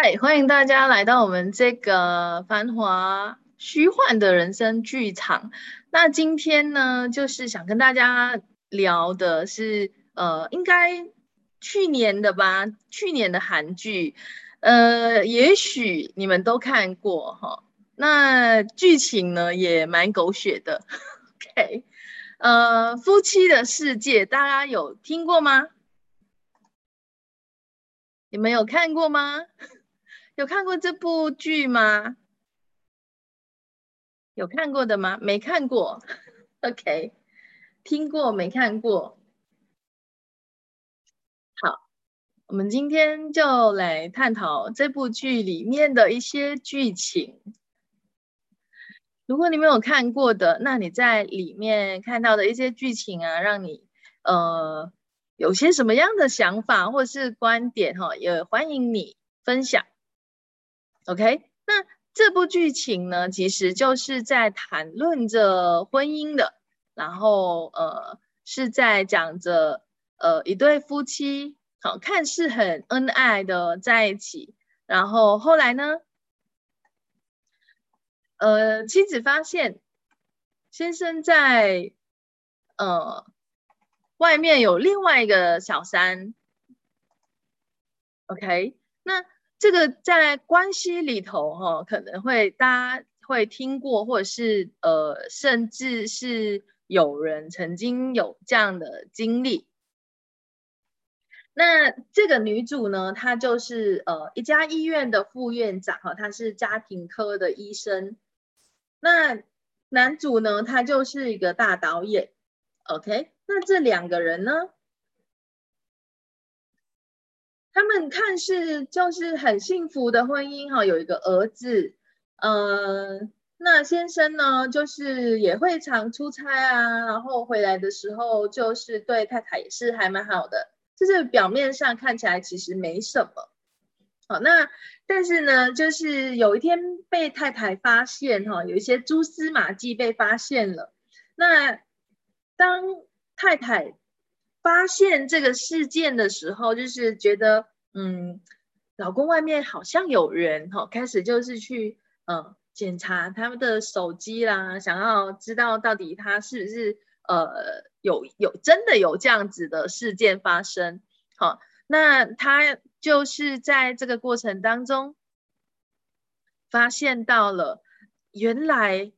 嗨，欢迎大家来到我们这个繁华虚幻的人生剧场。那今天呢，就是想跟大家聊的是，呃，应该去年的吧，去年的韩剧，呃，也许你们都看过哈。那剧情呢，也蛮狗血的。OK，呃，夫妻的世界，大家有听过吗？你们有看过吗？有看过这部剧吗？有看过的吗？没看过。OK，听过没看过？好，我们今天就来探讨这部剧里面的一些剧情。如果你没有看过的，那你在里面看到的一些剧情啊，让你呃有些什么样的想法或是观点哈，也欢迎你分享。OK，那这部剧情呢，其实就是在谈论着婚姻的，然后呃是在讲着呃一对夫妻，好看似很恩爱的在一起，然后后来呢，呃妻子发现先生在呃外面有另外一个小三，OK，那。这个在关系里头，哈，可能会大家会听过，或者是呃，甚至是有人曾经有这样的经历。那这个女主呢，她就是呃一家医院的副院长，哈，她是家庭科的医生。那男主呢，他就是一个大导演。OK，那这两个人呢？他们看似就是很幸福的婚姻哈，有一个儿子，嗯，那先生呢，就是也会常出差啊，然后回来的时候就是对太太也是还蛮好的，就是表面上看起来其实没什么，好，那但是呢，就是有一天被太太发现哈，有一些蛛丝马迹被发现了，那当太太。发现这个事件的时候，就是觉得，嗯，老公外面好像有人，哈，开始就是去，嗯，检查他们的手机啦，想要知道到底他是不是，呃，有有真的有这样子的事件发生，好，那他就是在这个过程当中，发现到了，原来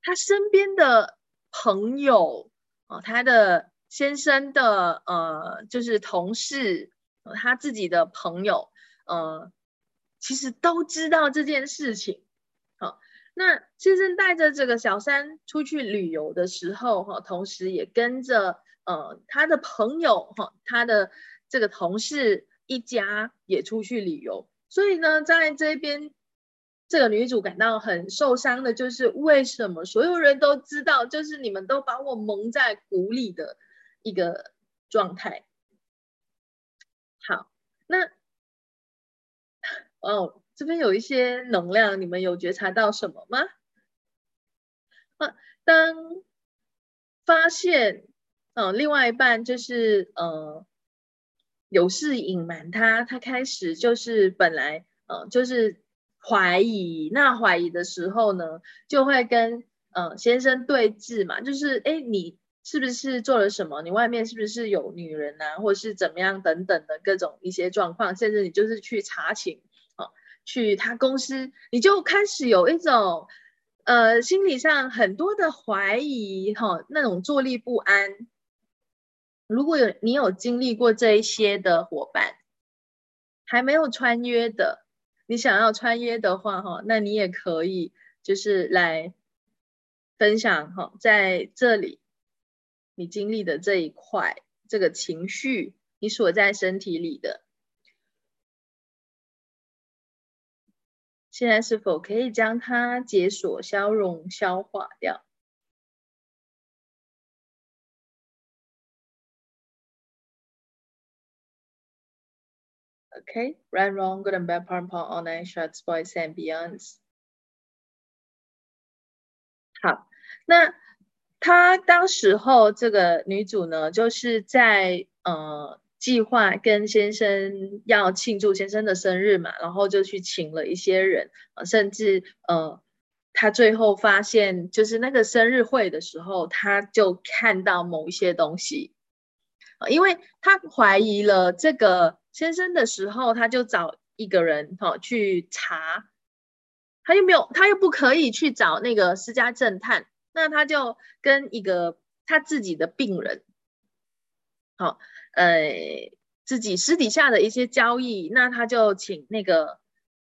他身边的朋友，哦，他的。先生的呃，就是同事，他自己的朋友，呃，其实都知道这件事情。好，那先生带着这个小三出去旅游的时候，哈，同时也跟着呃他的朋友，哈，他的这个同事一家也出去旅游。所以呢，在这边，这个女主感到很受伤的，就是为什么所有人都知道，就是你们都把我蒙在鼓里的。一个状态，好，那哦，这边有一些能量，你们有觉察到什么吗？啊，当发现，嗯，另外一半就是呃有事隐瞒他，他开始就是本来呃就是怀疑，那怀疑的时候呢，就会跟呃先生对峙嘛，就是哎你。是不是做了什么？你外面是不是有女人啊，或者是怎么样等等的各种一些状况，甚至你就是去查寝，哦，去他公司，你就开始有一种呃心理上很多的怀疑，哈，那种坐立不安。如果有你有经历过这一些的伙伴，还没有穿越的，你想要穿越的话，哈，那你也可以就是来分享，哈，在这里。你经历的这一块，这个情绪，你所在身体里的，现在是否可以将它解锁、消融、消化掉？OK，right, wrong, good and bad, part, part, online, shots boys and beyonds。好，那。她当时候这个女主呢，就是在呃计划跟先生要庆祝先生的生日嘛，然后就去请了一些人啊，甚至呃，他最后发现就是那个生日会的时候，他就看到某一些东西，因为他怀疑了这个先生的时候，他就找一个人哈去查，他又没有，他又不可以去找那个私家侦探，那他就跟一个他自己的病人，好。呃，自己私底下的一些交易，那他就请那个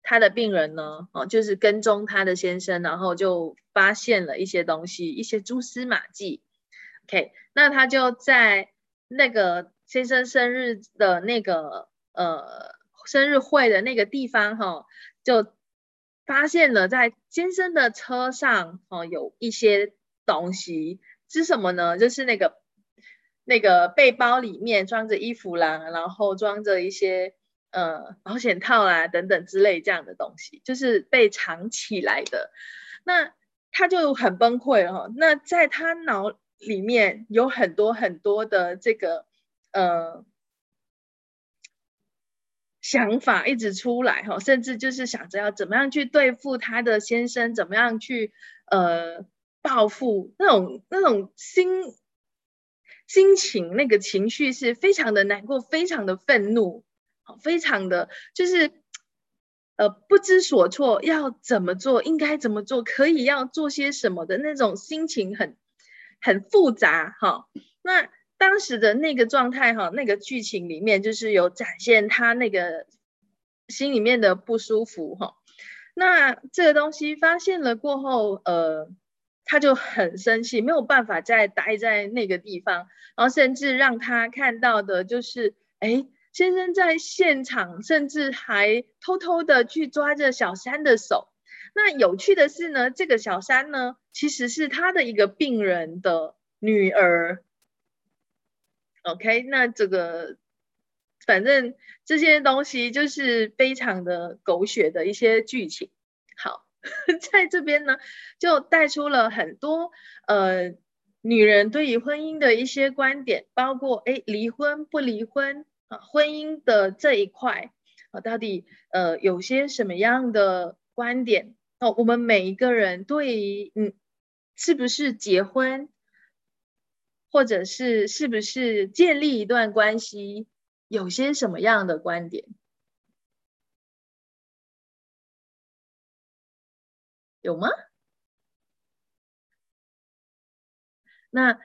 他的病人呢，哦，就是跟踪他的先生，然后就发现了一些东西，一些蛛丝马迹。OK，那他就在那个先生生日的那个呃生日会的那个地方，哈，就发现了在先生的车上，哦，有一些东西是什么呢？就是那个。那个背包里面装着衣服啦，然后装着一些呃保险套啦等等之类这样的东西，就是被藏起来的。那他就很崩溃哈。那在他脑里面有很多很多的这个呃想法一直出来哈，甚至就是想着要怎么样去对付他的先生，怎么样去呃报复那种那种心。心情那个情绪是非常的难过，非常的愤怒，非常的就是呃不知所措，要怎么做，应该怎么做，可以要做些什么的那种心情很很复杂哈。那当时的那个状态哈，那个剧情里面就是有展现他那个心里面的不舒服哈。那这个东西发现了过后，呃。他就很生气，没有办法再待在那个地方，然后甚至让他看到的就是，哎，先生在现场，甚至还偷偷的去抓着小三的手。那有趣的是呢，这个小三呢，其实是他的一个病人的女儿。OK，那这个反正这些东西就是非常的狗血的一些剧情。好。在这边呢，就带出了很多呃女人对于婚姻的一些观点，包括哎离婚不离婚啊，婚姻的这一块啊，到底呃有些什么样的观点？哦，我们每一个人对于嗯是不是结婚，或者是是不是建立一段关系，有些什么样的观点？有吗？那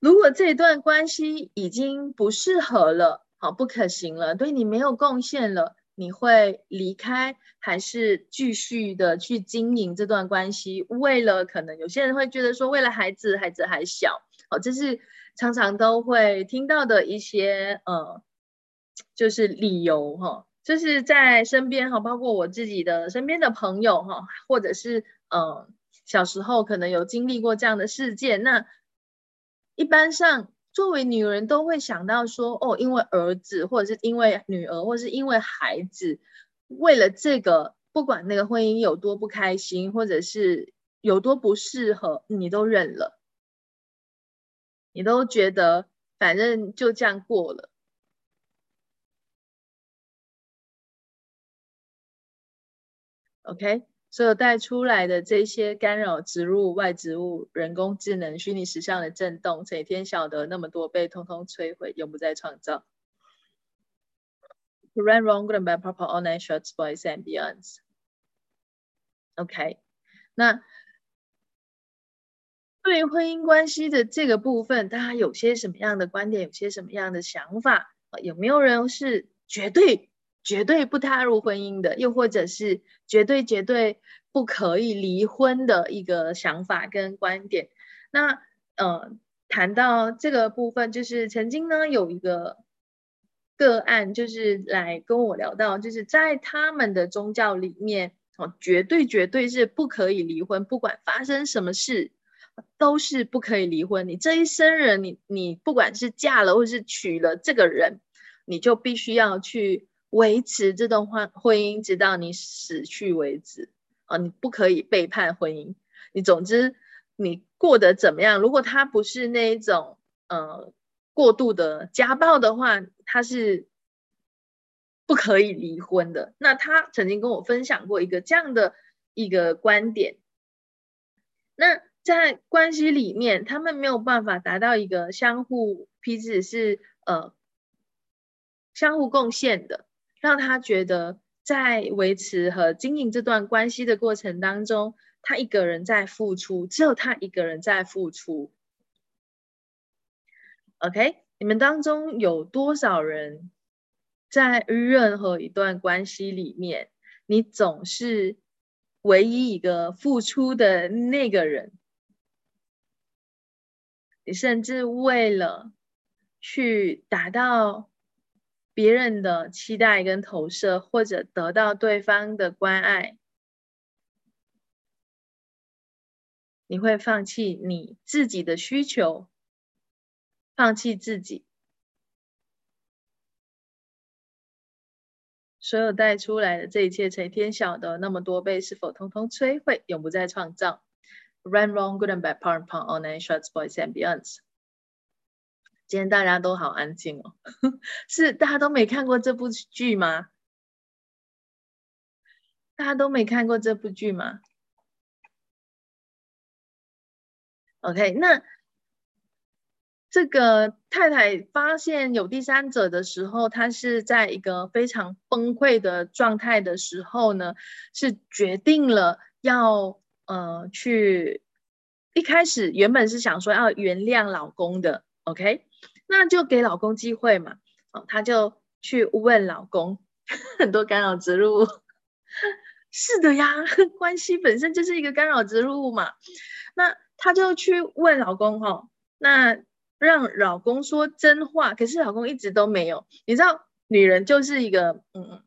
如果这段关系已经不适合了，好不可行了，对你没有贡献了，你会离开还是继续的去经营这段关系？为了可能有些人会觉得说，为了孩子，孩子还小，哦，这是常常都会听到的一些呃，就是理由哈。就是在身边哈，包括我自己的身边的朋友哈，或者是嗯小时候可能有经历过这样的事件。那一般上作为女人都会想到说，哦，因为儿子，或者是因为女儿，或者是因为孩子，为了这个，不管那个婚姻有多不开心，或者是有多不适合，你都忍了，你都觉得反正就这样过了。OK，所有带出来的这些干扰、植入外植物、人工智能、虚拟实像的震动，每天晓得那么多被通通摧毁，永不再创造。To run wrong, good and bad, proper, online, shorts, boys and beyonds. OK，那对婚姻关系的这个部分，大家有些什么样的观点？有些什么样的想法？有没有人是绝对？绝对不踏入婚姻的，又或者是绝对绝对不可以离婚的一个想法跟观点。那呃，谈到这个部分，就是曾经呢有一个个案，就是来跟我聊到，就是在他们的宗教里面，哦，绝对绝对是不可以离婚，不管发生什么事，都是不可以离婚。你这一生人，你你不管是嫁了或是娶了这个人，你就必须要去。维持这段婚婚姻，直到你死去为止啊！你不可以背叛婚姻。你总之，你过得怎么样？如果他不是那一种呃过度的家暴的话，他是不可以离婚的。那他曾经跟我分享过一个这样的一个观点。那在关系里面，他们没有办法达到一个相互彼此是呃相互贡献的，让他觉得在维持和经营这段关系的过程当中，他一个人在付出，只有他一个人在付出。OK，你们当中有多少人在任何一段关系里面，你总是唯一一个付出的那个人？你甚至为了去达到别人的期待跟投射，或者得到对方的关爱，你会放弃你自己的需求。放弃自己，所有带出来的这一切，成天晓得那么多倍，是否通通摧毁，永不再创造？Run, wrong, good and bad, power and power, all nine shots, boys and beyonds。今天大家都好安静哦，是大家都没看过这部剧吗？大家都没看过这部剧吗？OK，那。这个太太发现有第三者的时候，她是在一个非常崩溃的状态的时候呢，是决定了要呃去，一开始原本是想说要原谅老公的，OK，那就给老公机会嘛，哦，她就去问老公，很多干扰植入物，是的呀，关系本身就是一个干扰植入物嘛，那她就去问老公哈，那。让老公说真话，可是老公一直都没有。你知道，女人就是一个，嗯，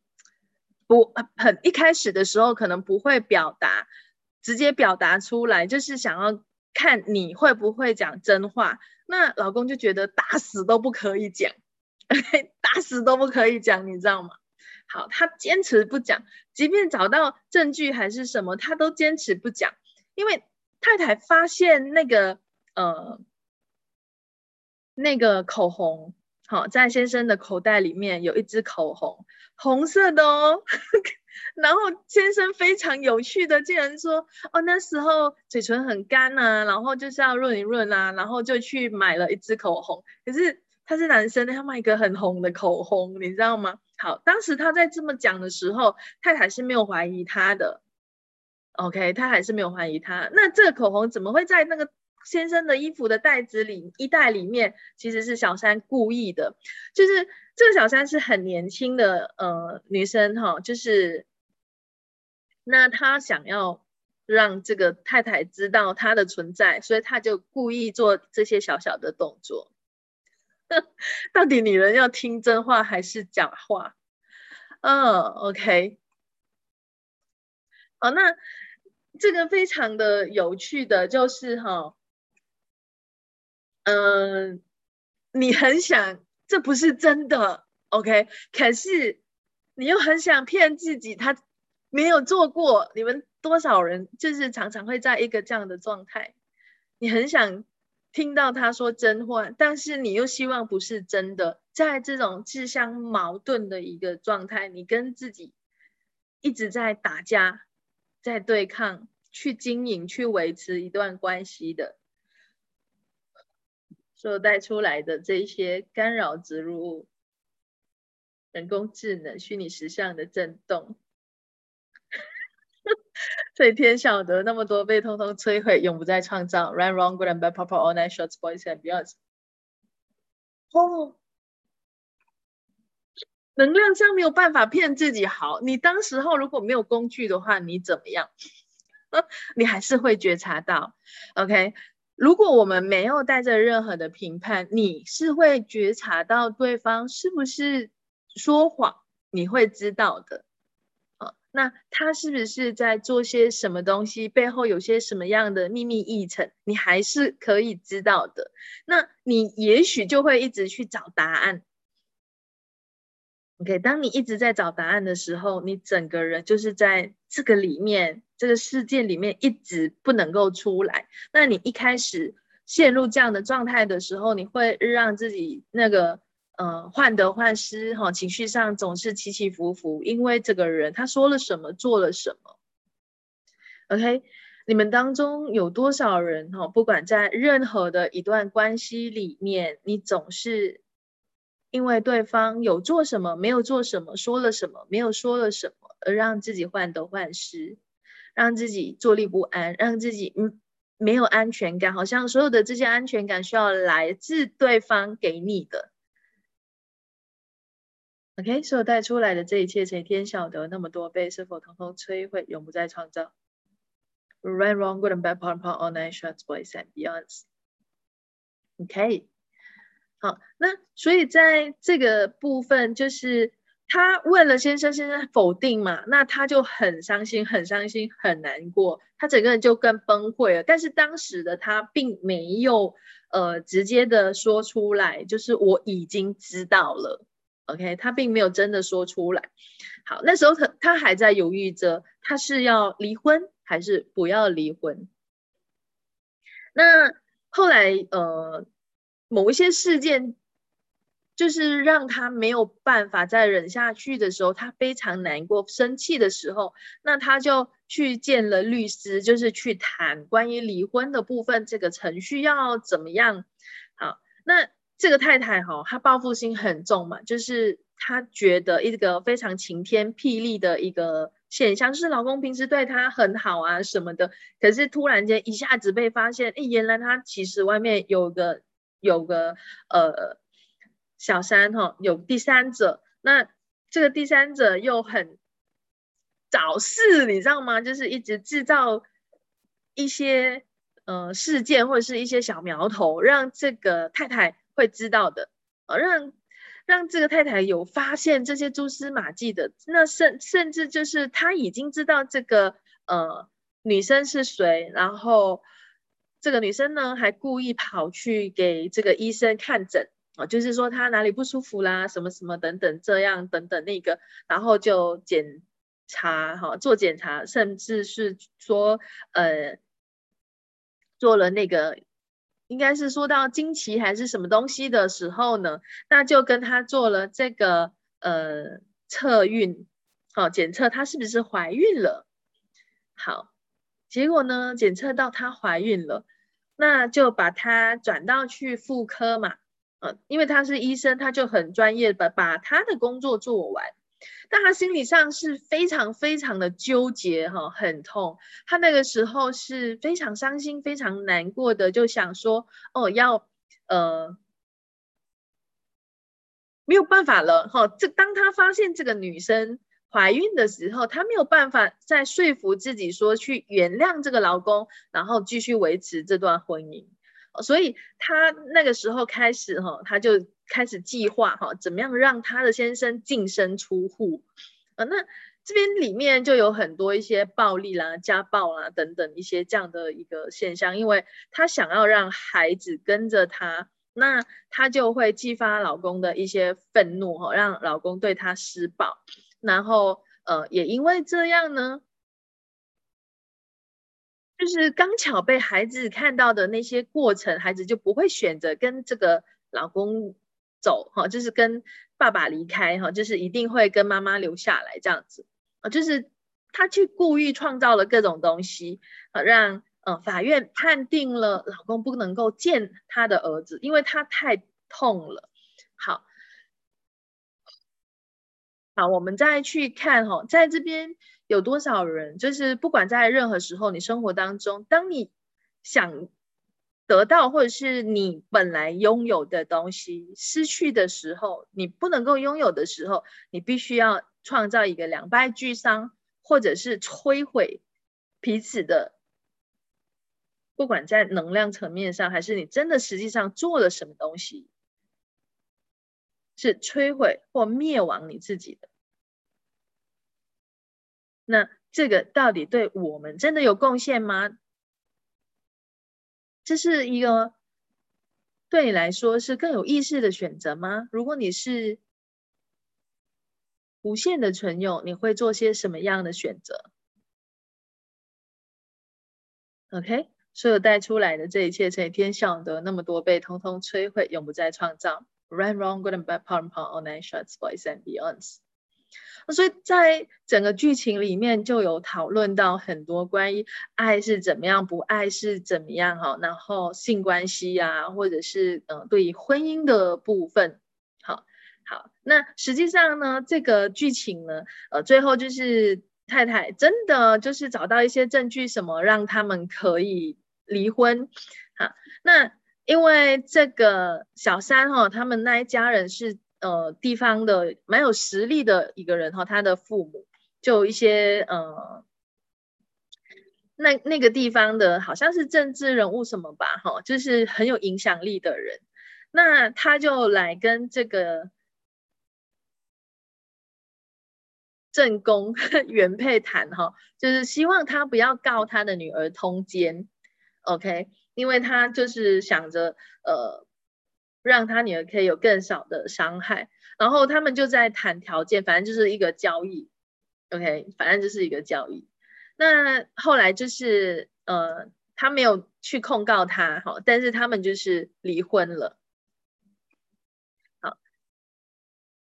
不很一开始的时候可能不会表达，直接表达出来，就是想要看你会不会讲真话。那老公就觉得打死都不可以讲，打死都不可以讲，你知道吗？好，他坚持不讲，即便找到证据还是什么，他都坚持不讲，因为太太发现那个，呃。那个口红，好，在先生的口袋里面有一支口红，红色的哦。然后先生非常有趣的，竟然说：“哦，那时候嘴唇很干呐，然后就是要润一润啊，然后就去买了一支口红。可是他是男生，他买一个很红的口红，你知道吗？好，当时他在这么讲的时候，太太是没有怀疑他的。OK，他还是没有怀疑他。那这个口红怎么会在那个？”先生的衣服的袋子里，衣袋里面其实是小三故意的，就是这个小三是很年轻的呃女生哈，就是那他想要让这个太太知道他的存在，所以他就故意做这些小小的动作。到底女人要听真话还是假话？嗯，OK，好，那这个非常的有趣的就是哈。嗯，你很想，这不是真的，OK？可是你又很想骗自己，他没有做过。你们多少人就是常常会在一个这样的状态，你很想听到他说真话，但是你又希望不是真的，在这种自相矛盾的一个状态，你跟自己一直在打架，在对抗，去经营、去维持一段关系的。所带出来的这些干扰植入物、人工智能、虚拟实像的震动，所以天晓得那么多被通通摧毁，永不再创造。Run, wrong, good and bad, purple, all night, shorts, boys and beyonds。哦，能量上没有办法骗自己好。你当时候如果没有工具的话，你怎么样？你还是会觉察到。OK。如果我们没有带着任何的评判，你是会觉察到对方是不是说谎，你会知道的。啊，那他是不是在做些什么东西，背后有些什么样的秘密议程，你还是可以知道的。那你也许就会一直去找答案。OK，当你一直在找答案的时候，你整个人就是在这个里面。这个事件里面一直不能够出来，那你一开始陷入这样的状态的时候，你会让自己那个呃患得患失哈，情绪上总是起起伏伏，因为这个人他说了什么，做了什么。OK，你们当中有多少人哈？不管在任何的一段关系里面，你总是因为对方有做什么，没有做什么，说了什么，没有说了什么，而让自己患得患失，让自己坐立不安，让自己嗯没有安全感，好像所有的这些安全感需要来自对方给你的。OK，所有带出来的这一切，谁天晓得？那么多倍，是否统统摧毁，永不再创造？Right, wrong, good and bad, part part, all nine shots, boys and beyonds. OK，好，那所以在这个部分，就是他问了先生，先生否定嘛，那他就很伤心，很伤心，很难过，他整个人就更崩溃了。但是当时的他并没有呃直接的说出来，就是我已经知道了。OK，他并没有真的说出来。好，那时候他他还在犹豫着，他是要离婚。还是不要离婚。那后来，呃，某一些事件，就是让他没有办法再忍下去的时候，他非常难过、生气的时候，那他就去见了律师，就是去谈关于离婚的部分，这个程序要怎么样？好，那这个太太哈，她报复心很重嘛，就是她觉得一个非常晴天霹雳的一个。现象是老公平时对她很好啊什么的，可是突然间一下子被发现，哎，原来他其实外面有个有个呃小三哈，有第三者。那这个第三者又很找事，你知道吗？就是一直制造一些呃事件或者是一些小苗头，让这个太太会知道的，呃让。让这个太太有发现这些蛛丝马迹的，那甚甚至就是他已经知道这个呃女生是谁，然后这个女生呢还故意跑去给这个医生看诊就是说她哪里不舒服啦，什么什么等等这样等等那个，然后就检查哈做检查，甚至是说呃做了那个。应该是说到经期还是什么东西的时候呢，那就跟他做了这个呃测孕，好检测她是不是怀孕了。好，结果呢检测到她怀孕了，那就把她转到去妇科嘛，呃，因为他是医生，他就很专业的把他的工作做完。但他心理上是非常非常的纠结哈，很痛。他那个时候是非常伤心、非常难过的，就想说哦，要呃没有办法了哈。这当他发现这个女生怀孕的时候，他没有办法再说服自己说去原谅这个老公，然后继续维持这段婚姻。所以他那个时候开始哈，他就开始计划哈，怎么样让他的先生净身出户。呃，那这边里面就有很多一些暴力啦、家暴啦等等一些这样的一个现象，因为他想要让孩子跟着他，那他就会激发老公的一些愤怒哈，让老公对他施暴，然后呃，也因为这样呢。就是刚巧被孩子看到的那些过程，孩子就不会选择跟这个老公走哈，就是跟爸爸离开哈，就是一定会跟妈妈留下来这样子啊，就是他去故意创造了各种东西啊，让呃法院判定了老公不能够见他的儿子，因为他太痛了。好，好，我们再去看哈，在这边。有多少人，就是不管在任何时候，你生活当中，当你想得到或者是你本来拥有的东西失去的时候，你不能够拥有的时候，你必须要创造一个两败俱伤，或者是摧毁彼此的，不管在能量层面上，还是你真的实际上做了什么东西，是摧毁或灭亡你自己的。那这个到底对我们真的有贡献吗？这是一个对你来说是更有意识的选择吗？如果你是无限的存有，你会做些什么样的选择？OK，所有带出来的这一切，成天晓得那么多被，通通摧毁，永不再创造。Run wrong, good and bad, power and power, all nine shots, boys and beyonds。所以在整个剧情里面就有讨论到很多关于爱是怎么样，不爱是怎么样哈，然后性关系啊，或者是嗯对于婚姻的部分，好，好，那实际上呢，这个剧情呢，呃，最后就是太太真的就是找到一些证据，什么让他们可以离婚，好，那因为这个小三哈，他们那一家人是。呃，地方的蛮有实力的一个人哈，他的父母就一些呃，那那个地方的好像是政治人物什么吧，哈，就是很有影响力的人，那他就来跟这个正宫 原配谈哈，就是希望他不要告他的女儿通奸，OK，因为他就是想着呃。让他女儿可以有更少的伤害，然后他们就在谈条件，反正就是一个交易，OK，反正就是一个交易。那后来就是呃，他没有去控告他，好，但是他们就是离婚了。好，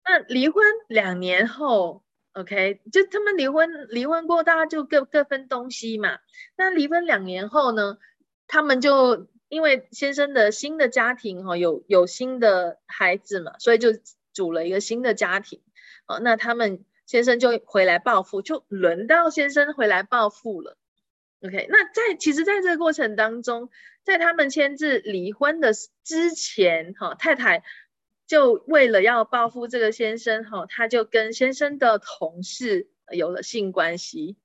那离婚两年后，OK，就他们离婚，离婚过大家就各各分东西嘛。那离婚两年后呢，他们就。因为先生的新的家庭哈有有新的孩子嘛，所以就组了一个新的家庭，哦，那他们先生就回来报复，就轮到先生回来报复了。OK，那在其实，在这个过程当中，在他们签字离婚的之前，哈，太太就为了要报复这个先生，哈，他就跟先生的同事有了性关系。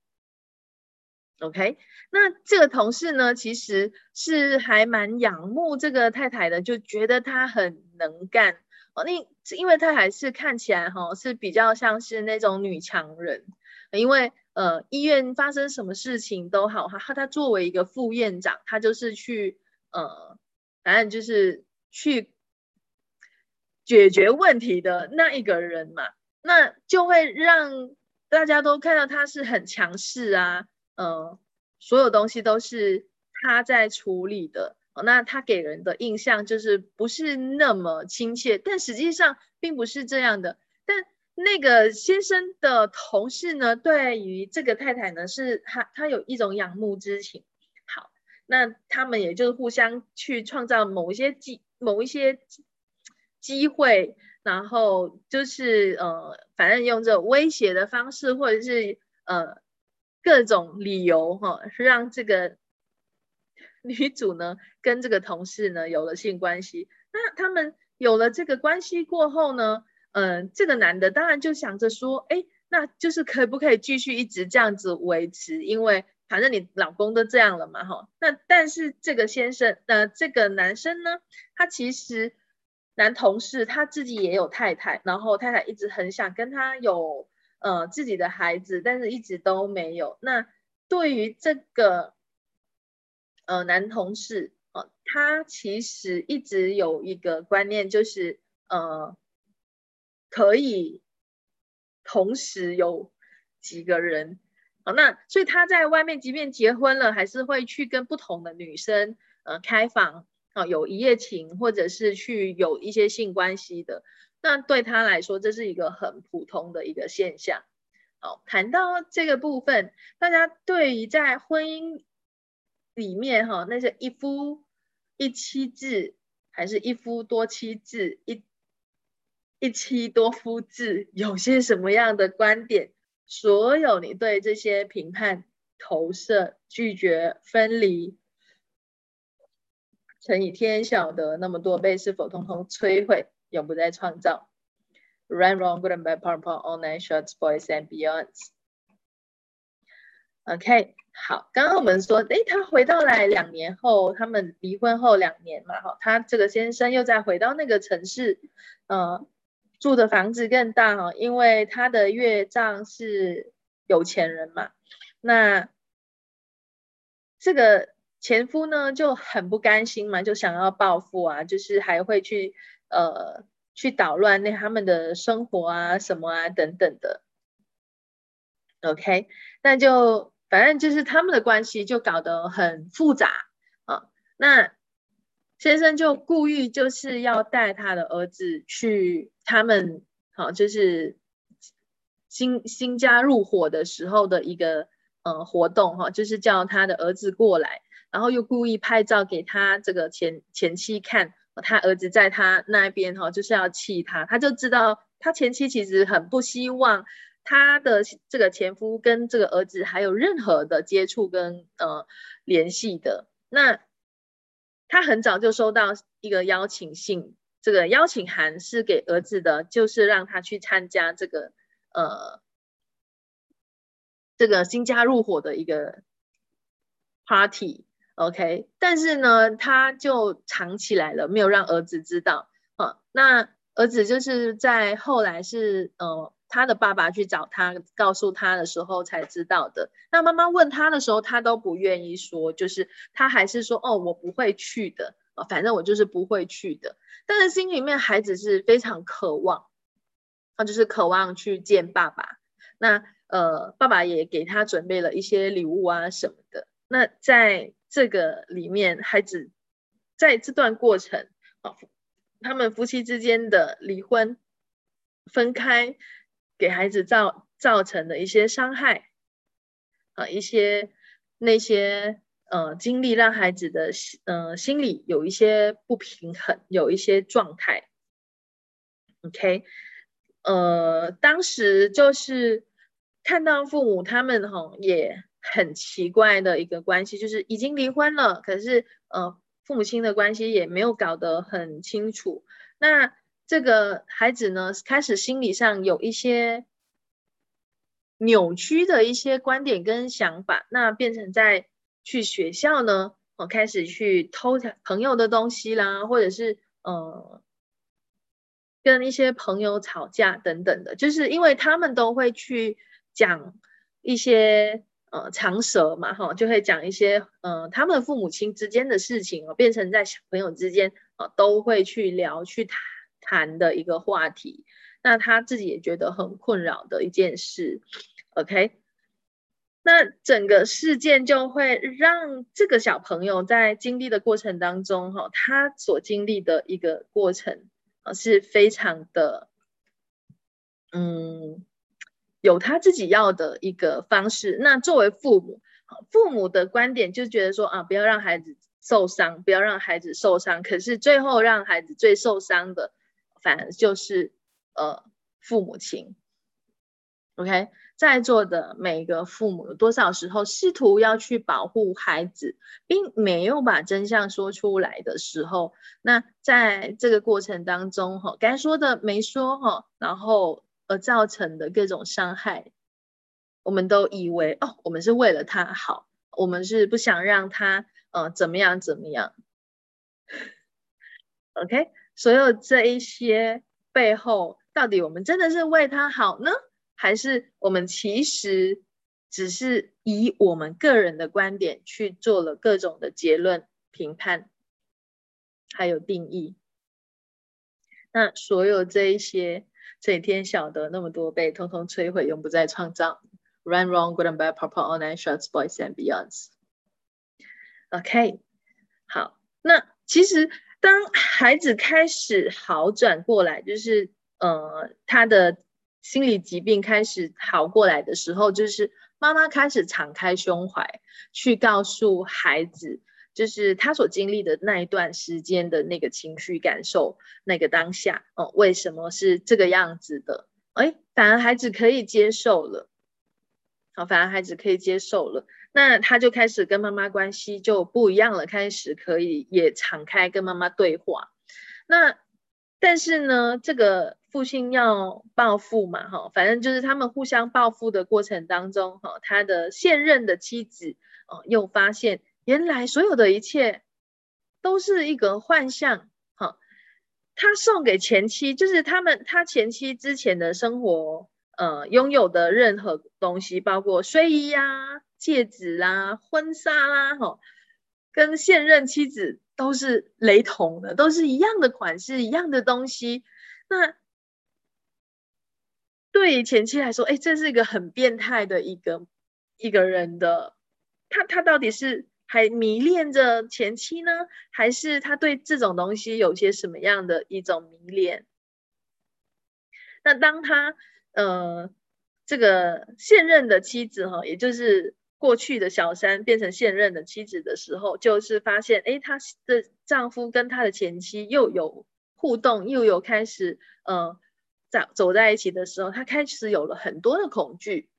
OK，那这个同事呢，其实是还蛮仰慕这个太太的，就觉得她很能干哦。那因为太太是看起来哈是比较像是那种女强人，因为呃医院发生什么事情都好哈，她作为一个副院长，她就是去呃反正就是去解决问题的那一个人嘛，那就会让大家都看到她是很强势啊。嗯，所有东西都是他在处理的，那他给人的印象就是不是那么亲切，但实际上并不是这样的。但那个先生的同事呢，对于这个太太呢，是他他有一种仰慕之情。好，那他们也就是互相去创造某一些机某一些机会，然后就是呃，反正用这种威胁的方式，或者是呃。各种理由哈，让这个 女主呢跟这个同事呢有了性关系。那他们有了这个关系过后呢，嗯，这个男的当然就想着说，哎，那就是可不可以继续一直这样子维持？因为反正你老公都这样了嘛，哈。那但是这个先生，呃，这个男生呢，他其实男同事他自己也有太太，然后太太一直很想跟他有。呃，自己的孩子，但是一直都没有。那对于这个呃男同事，呃，他其实一直有一个观念，就是呃可以同时有几个人。哦，那所以他在外面，即便结婚了，还是会去跟不同的女生呃开房，啊，有一夜情，或者是去有一些性关系的。那对他来说，这是一个很普通的一个现象。好，谈到这个部分，大家对于在婚姻里面哈，那些一夫一妻制，还是一夫多妻制，一一妻多夫制，有些什么样的观点？所有你对这些评判、投射、拒绝、分离，乘以天晓得那么多倍，是否通通摧毁？永不再创造。Right, wrong, good and bad, power, power, all nine shots, boys and beyonds. OK，好，刚刚我们说，诶，他回到来两年后，他们离婚后两年嘛，哈，他这个先生又再回到那个城市，呃，住的房子更大哈，因为他的岳丈是有钱人嘛，那这个前夫呢就很不甘心嘛，就想要报复啊，就是还会去呃。去捣乱那他们的生活啊，什么啊等等的，OK，那就反正就是他们的关系就搞得很复杂啊，那先生就故意就是要带他的儿子去他们好，就是新新家入伙的时候的一个呃活动哈，就是叫他的儿子过来，然后又故意拍照给他这个前前妻看，他儿子在他那边哈，就是要气他，他就知道他前妻其实很不希望他的这个前夫跟这个儿子还有任何的接触跟呃联系的那。他很早就收到一个邀请信，这个邀请函是给儿子的，就是让他去参加这个呃这个新加入伙的一个 party OK，但是呢，他就藏起来了，没有让儿子知道啊。那儿子就是在后来是呃。他的爸爸去找他，告诉他的时候才知道的。那妈妈问他的时候，他都不愿意说，就是他还是说：“哦，我不会去的，反正我就是不会去的。”但是心里面孩子是非常渴望，他就是渴望去见爸爸。那呃，爸爸也给他准备了一些礼物啊什么的。那在这个里面，孩子在这段过程啊，他们夫妻之间的离婚、分开。给孩子造造成的一些伤害，啊，一些那些呃经历，让孩子的呃心里有一些不平衡，有一些状态。OK，呃，当时就是看到父母他们哈也很奇怪的一个关系，就是已经离婚了，可是呃父母亲的关系也没有搞得很清楚。那这个孩子呢，开始心理上有一些扭曲的一些观点跟想法，那变成在去学校呢，哦，开始去偷朋友的东西啦，或者是呃，跟一些朋友吵架等等的，就是因为他们都会去讲一些呃长舌嘛，哈，就会讲一些呃他们父母亲之间的事情哦，变成在小朋友之间啊都会去聊去谈。谈的一个话题，那他自己也觉得很困扰的一件事，OK，那整个事件就会让这个小朋友在经历的过程当中，哈，他所经历的一个过程啊，是非常的，嗯，有他自己要的一个方式。那作为父母，父母的观点就觉得说啊，不要让孩子受伤，不要让孩子受伤。可是最后让孩子最受伤的。反而就是呃父母亲，OK，在座的每个父母，有多少时候试图要去保护孩子，并没有把真相说出来的时候，那在这个过程当中，哈，该说的没说，哈，然后而造成的各种伤害，我们都以为哦，我们是为了他好，我们是不想让他呃怎么样怎么样，OK。所有这一些背后，到底我们真的是为他好呢，还是我们其实只是以我们个人的观点去做了各种的结论、评判，还有定义？那所有这一些，这一天晓得那么多被，通通摧毁，永不再创造。Run wrong, good and bad, purple, all nine shots, boys and beyonds. OK，好，那其实。当孩子开始好转过来，就是呃他的心理疾病开始好过来的时候，就是妈妈开始敞开胸怀，去告诉孩子，就是他所经历的那一段时间的那个情绪感受，那个当下，哦，为什么是这个样子的？哎，反而孩子可以接受了，好，反而孩子可以接受了。那他就开始跟妈妈关系就不一样了，开始可以也敞开跟妈妈对话。那但是呢，这个父亲要报复嘛，哈，反正就是他们互相报复的过程当中，哈，他的现任的妻子哦，又发现原来所有的一切都是一个幻象，哈，他送给前妻，就是他们他前妻之前的生活，呃，拥有的任何东西，包括睡衣呀。戒指啦，婚纱啦，哈，跟现任妻子都是雷同的，都是一样的款式，一样的东西。那对于前妻来说，哎，这是一个很变态的一个一个人的，他他到底是还迷恋着前妻呢，还是他对这种东西有些什么样的一种迷恋？那当他呃这个现任的妻子哈，也就是过去的小三变成现任的妻子的时候，就是发现哎，她的丈夫跟他的前妻又有互动，又有开始呃在走在一起的时候，他开始有了很多的恐惧。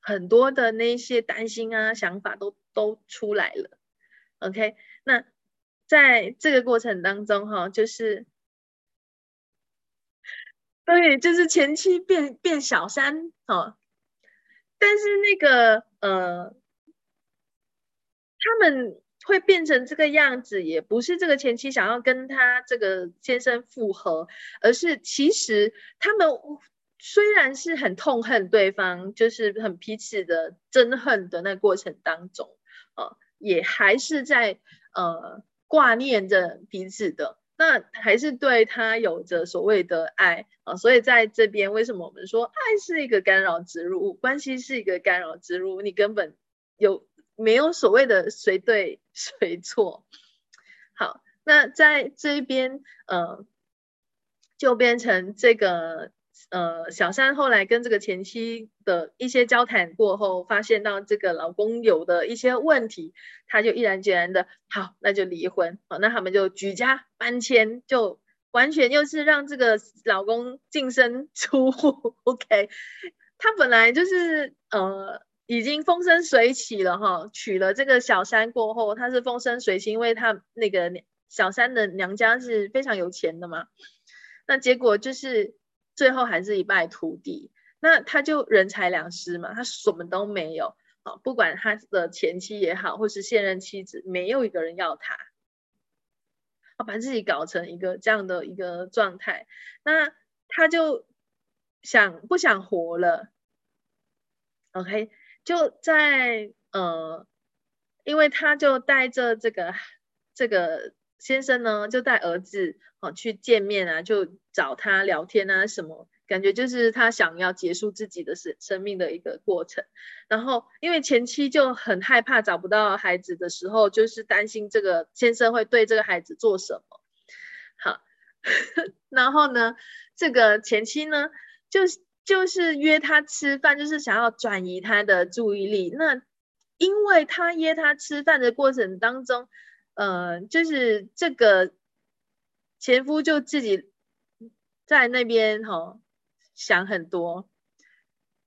很多的那些担心啊、想法都都出来了，OK？那在这个过程当中，哈，就是对，就是前期变变小三，哦，但是那个呃，他们会变成这个样子，也不是这个前妻想要跟他这个先生复合，而是其实他们。虽然是很痛恨对方，就是很彼此的憎恨的那过程当中，呃，也还是在呃挂念着彼此的，那还是对他有着所谓的爱啊。所以在这边，为什么我们说爱是一个干扰植入物，关系是一个干扰植入，你根本有没有所谓的谁对谁错？好，那在这边，呃，就变成这个。呃，小三后来跟这个前妻的一些交谈过后，发现到这个老公有的一些问题，他就毅然决然的，好，那就离婚，好，那他们就举家搬迁，就完全又是让这个老公净身出户。OK，他本来就是呃已经风生水起了哈，娶了这个小三过后，他是风生水起，因为他那个小三的娘家是非常有钱的嘛，那结果就是。最后还是一败涂地，那他就人财两失嘛，他什么都没有啊，不管他的前妻也好，或是现任妻子，没有一个人要他，把自己搞成一个这样的一个状态，那他就想不想活了？OK，就在呃，因为他就带着这个这个。先生呢，就带儿子哦去见面啊，就找他聊天啊，什么感觉就是他想要结束自己的生生命的一个过程。然后因为前妻就很害怕找不到孩子的时候，就是担心这个先生会对这个孩子做什么。好，然后呢，这个前妻呢，就就是约他吃饭，就是想要转移他的注意力。那因为他约他吃饭的过程当中。呃，就是这个前夫就自己在那边哈想很多，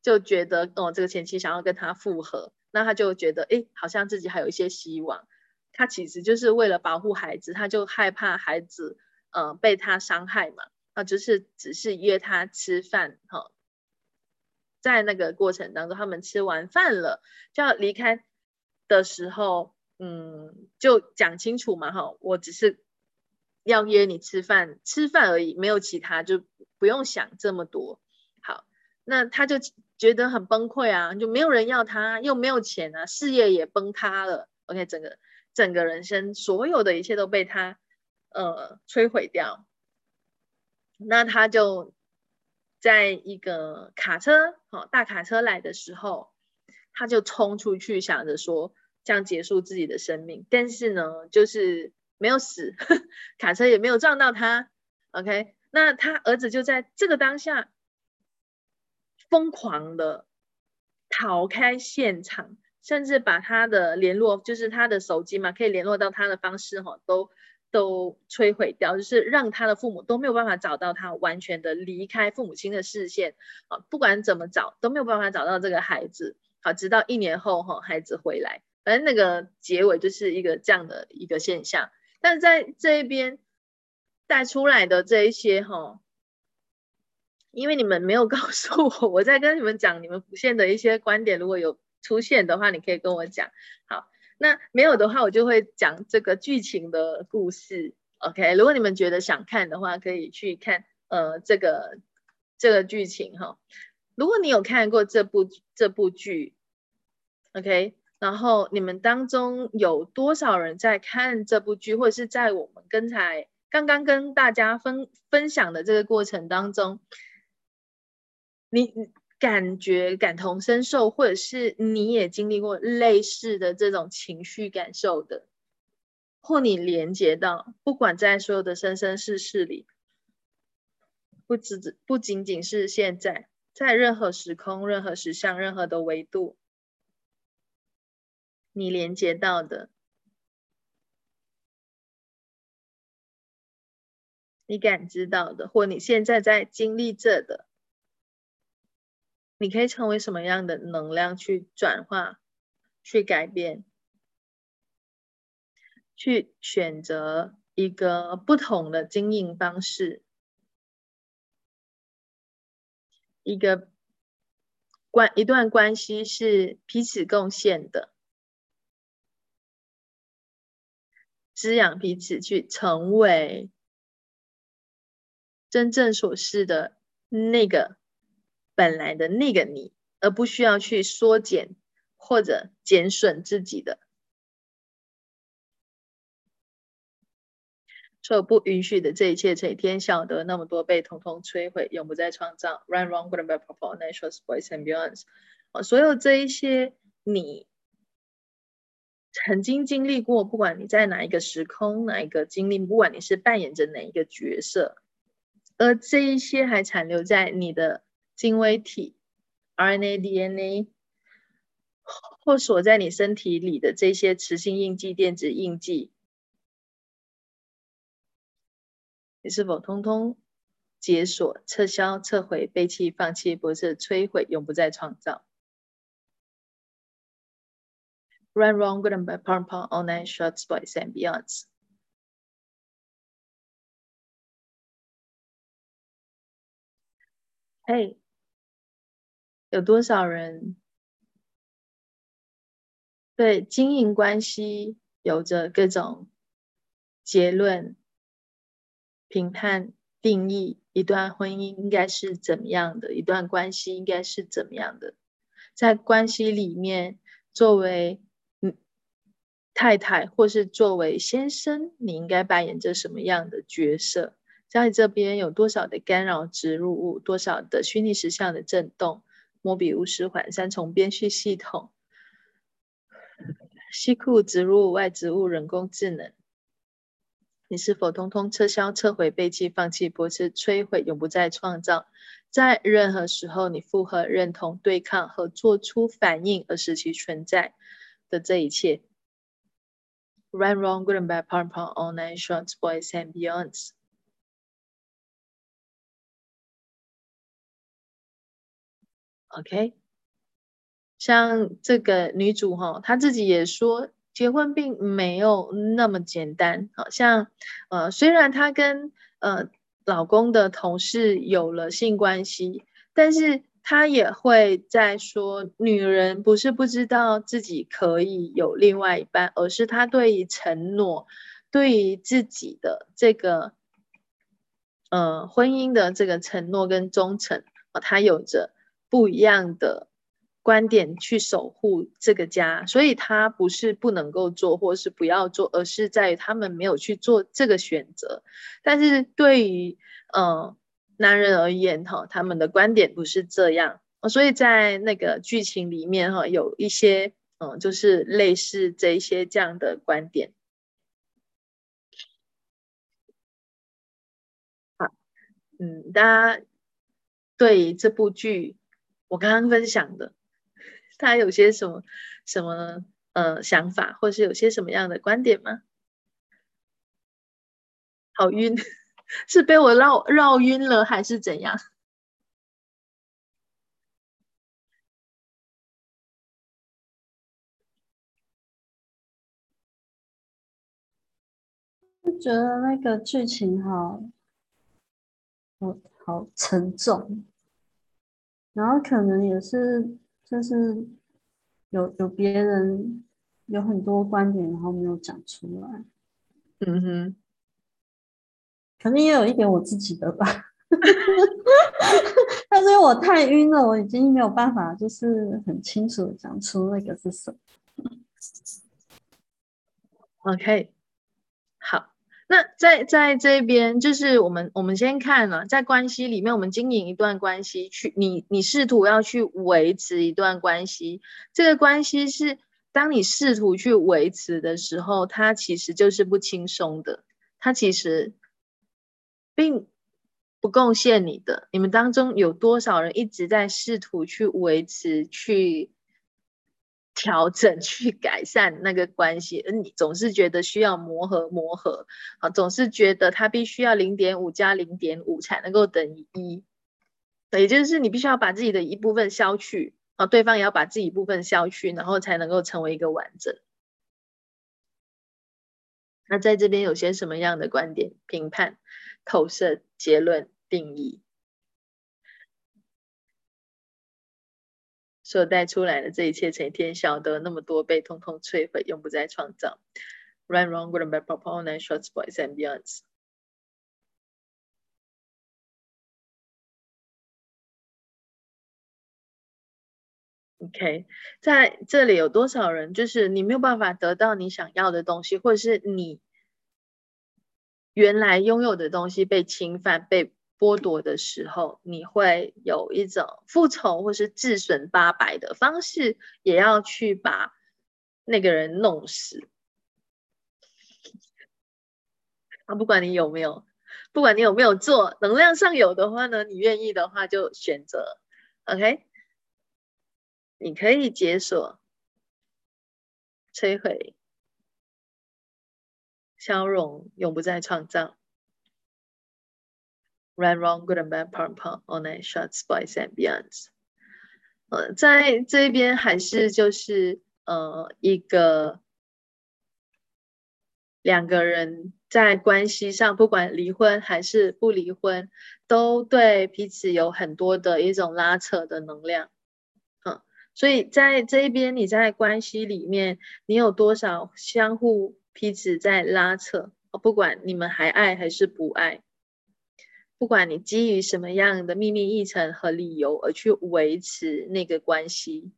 就觉得哦，这个前妻想要跟他复合，那他就觉得哎，好像自己还有一些希望。他其实就是为了保护孩子，他就害怕孩子呃被他伤害嘛，啊，就是只是约他吃饭哈，在那个过程当中，他们吃完饭了就要离开的时候。嗯，就讲清楚嘛，哈，我只是要约你吃饭，吃饭而已，没有其他，就不用想这么多。好，那他就觉得很崩溃啊，就没有人要他，又没有钱啊，事业也崩塌了。OK，整个整个人生，所有的一切都被他呃摧毁掉。那他就在一个卡车，哦，大卡车来的时候，他就冲出去，想着说。这样结束自己的生命，但是呢，就是没有死，卡车也没有撞到他。OK，那他儿子就在这个当下疯狂的逃开现场，甚至把他的联络，就是他的手机嘛，可以联络到他的方式哈，都都摧毁掉，就是让他的父母都没有办法找到他，完全的离开父母亲的视线啊，不管怎么找都没有办法找到这个孩子。好，直到一年后哈，孩子回来。反正那个结尾就是一个这样的一个现象，但是在这一边带出来的这一些哈，因为你们没有告诉我，我在跟你们讲你们浮现的一些观点，如果有出现的话，你可以跟我讲。好，那没有的话，我就会讲这个剧情的故事。OK，如果你们觉得想看的话，可以去看呃这个这个剧情哈。如果你有看过这部这部剧，OK。然后你们当中有多少人在看这部剧，或者是在我们刚才刚刚跟大家分分享的这个过程当中，你感觉感同身受，或者是你也经历过类似的这种情绪感受的，或你连接到，不管在所有的生生世世里，不只只不仅仅是现在，在任何时空、任何时相、任何的维度，你连接到的，你感知到的，或你现在在经历着的。你可以成为什么样的能量去转化、去改变、去选择一个不同的经营方式，一个关一段关系是彼此贡献的，滋养彼此，去成为真正所示的那个。本来的那个你，而不需要去缩减或者减损自己的，所有不允许的这一切，这一天晓得那么多被统统摧毁，永不再创造。Run, wrong, good and bad, purple, natural, boys and beyonds。啊，所有这一些你曾经经历过，不管你在哪一个时空、哪一个经历，不管你是扮演着哪一个角色，而这一些还残留在你的。精微体、RNA、DNA 或锁在你身体里的这些磁性印记、电子印记，你是否通通解锁、撤销、撤回、背弃、放弃，不是摧毁，永不再创造？Run, wrong, good and bad, pound, pound, all nine shots, boys and beyonds。嘿。有多少人对经营关系有着各种结论、评判、定义？一段婚姻应该是怎么样的？一段关系应该是怎么样的？在关系里面，作为太太或是作为先生，你应该扮演着什么样的角色？在这边有多少的干扰植入物？多少的虚拟实像的震动？摩比乌斯环三重编序系统，西库植入外植物人工智能，你是否通通撤销、撤回、背弃、放弃、驳斥、摧毁、永不再创造？在任何时候，你复合、认同、对抗和做出反应而使其存在的这一切，right, wrong, good and bad, power, power, all nine shorts, boys and beyonds。OK，像这个女主哈，她自己也说，结婚并没有那么简单。好像呃，虽然她跟呃老公的同事有了性关系，但是他也会在说，女人不是不知道自己可以有另外一半，而是她对于承诺，对于自己的这个呃婚姻的这个承诺跟忠诚啊，她有着。不一样的观点去守护这个家，所以他不是不能够做，或是不要做，而是在于他们没有去做这个选择。但是对于嗯男人而言，哈，他们的观点不是这样，所以在那个剧情里面，哈，有一些嗯，就是类似这一些这样的观点。好，嗯，大家对这部剧。我刚刚分享的，他有些什么什么呃想法，或是有些什么样的观点吗？好晕，是被我绕绕晕了，还是怎样？就觉得那个剧情好，好好沉重。然后可能也是，就是有有别人有很多观点，然后没有讲出来。嗯哼，可能也有一点我自己的吧。但是我太晕了，我已经没有办法，就是很清楚讲出那个是什么。OK，好，那在在这边，就是我们我们先看了，在关系里面，我们经营一段关系，去你你试图要去维持一段关系，这个关系是当你试图去维持的时候，它其实就是不轻松的，它其实并不贡献你的。你们当中有多少人一直在试图去维持去？调整去改善那个关系，而你总是觉得需要磨合磨合啊，总是觉得它必须要零点五加零点五才能够等于一，也就是你必须要把自己的一部分消去啊，对方也要把自己一部分消去，然后才能够成为一个完整。那在这边有些什么样的观点、评判、投射、结论、定义？所带出来的这一切，成天晓得那么多，被通通摧毁，永不再创造。Run wrong, good and bad, pop on and shorts, boys and beyonds. OK，在这里有多少人，就是你没有办法得到你想要的东西，或者是你原来拥有的东西被侵犯、被。剥夺的时候，你会有一种复仇或是自损八百的方式，也要去把那个人弄死。啊，不管你有没有，不管你有没有做，能量上有的话呢，你愿意的话就选择。OK，你可以解锁、摧毁、消融，永不再创造。Right, wrong, good and bad, p o p o on a short spice and beyonds。呃，在这边还是就是呃一个两个人在关系上，不管离婚还是不离婚，都对彼此有很多的一种拉扯的能量。嗯，所以在这一边，你在关系里面，你有多少相互彼此在拉扯？不管你们还爱还是不爱。不管你基于什么样的秘密议程和理由而去维持那个关系，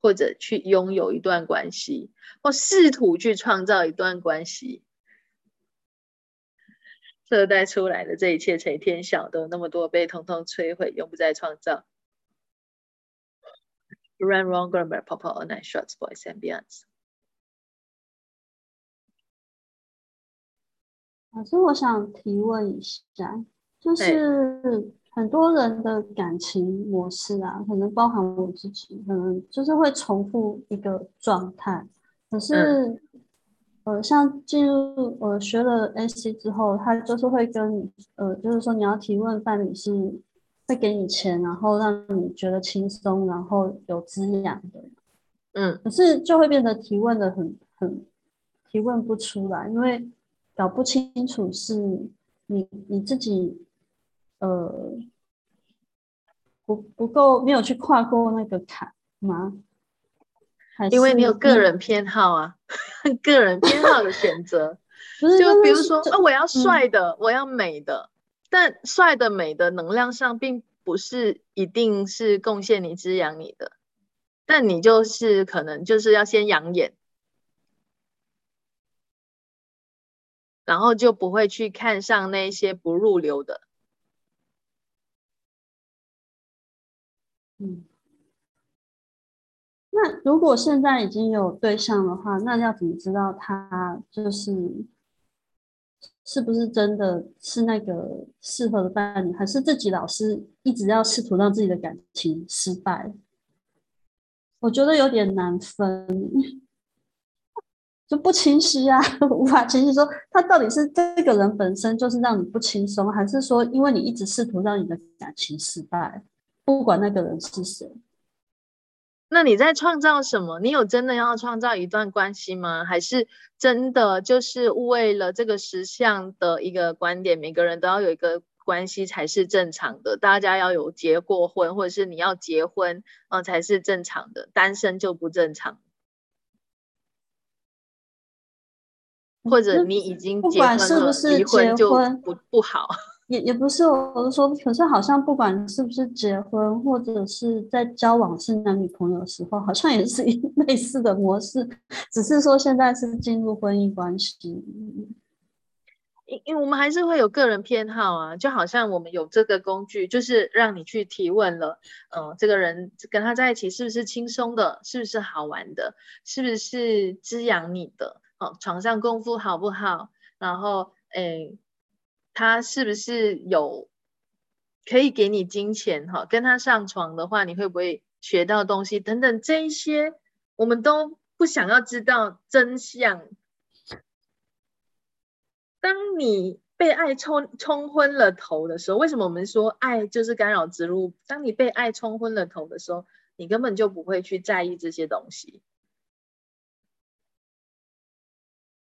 或者去拥有一段关系，或试图去创造一段关系，这带出来的这一切，谁天晓得？那么多被通通摧毁，永不再创造。Run wrong, g r a b pop all night shots, boys and beyonds。老师，我想提问一下。就是很多人的感情模式啊，可能包含我自己，可能就是会重复一个状态。可是，呃，像进入呃学了 AC 之后，他就是会跟你呃，就是说你要提问伴侣是会给你钱，然后让你觉得轻松，然后有滋养的。嗯，可是就会变得提问的很很提问不出来，因为搞不清楚是你你自己。呃，不不够，没有去跨过那个坎吗？因为你有个人偏好啊，个人偏好的选择。就比如说，啊，我要帅的，我要美的，但帅的、美的能量上，并不是一定是贡献你、滋养你的。但你就是可能就是要先养眼，然后就不会去看上那些不入流的。嗯，那如果现在已经有对象的话，那要怎么知道他就是是不是真的是那个适合的伴侣，还是自己老是一直要试图让自己的感情失败？我觉得有点难分，就不清晰啊，无法清晰说他到底是这个人本身就是让你不轻松，还是说因为你一直试图让你的感情失败？不管那个人是谁，那你在创造什么？你有真的要创造一段关系吗？还是真的就是为了这个实相的一个观点，每个人都要有一个关系才是正常的？大家要有结过婚，或者是你要结婚啊才是正常的，单身就不正常。或者你已经结婚了，离婚就不不好。也也不是，我是说，可是好像不管是不是结婚，或者是在交往是男女朋友的时候，好像也是类似的模式，只是说现在是进入婚姻关系。因因为我们还是会有个人偏好啊，就好像我们有这个工具，就是让你去提问了，嗯，这个人跟他在一起是不是轻松的，是不是好玩的，是不是滋养你的，哦，床上功夫好不好，然后，诶，他是不是有可以给你金钱，哈，跟他上床的话，你会不会学到东西等等这一些，我们都不想要知道真相。当你被爱冲冲昏了头的时候，为什么我们说爱就是干扰之路？当你被爱冲昏了头的时候，你根本就不会去在意这些东西，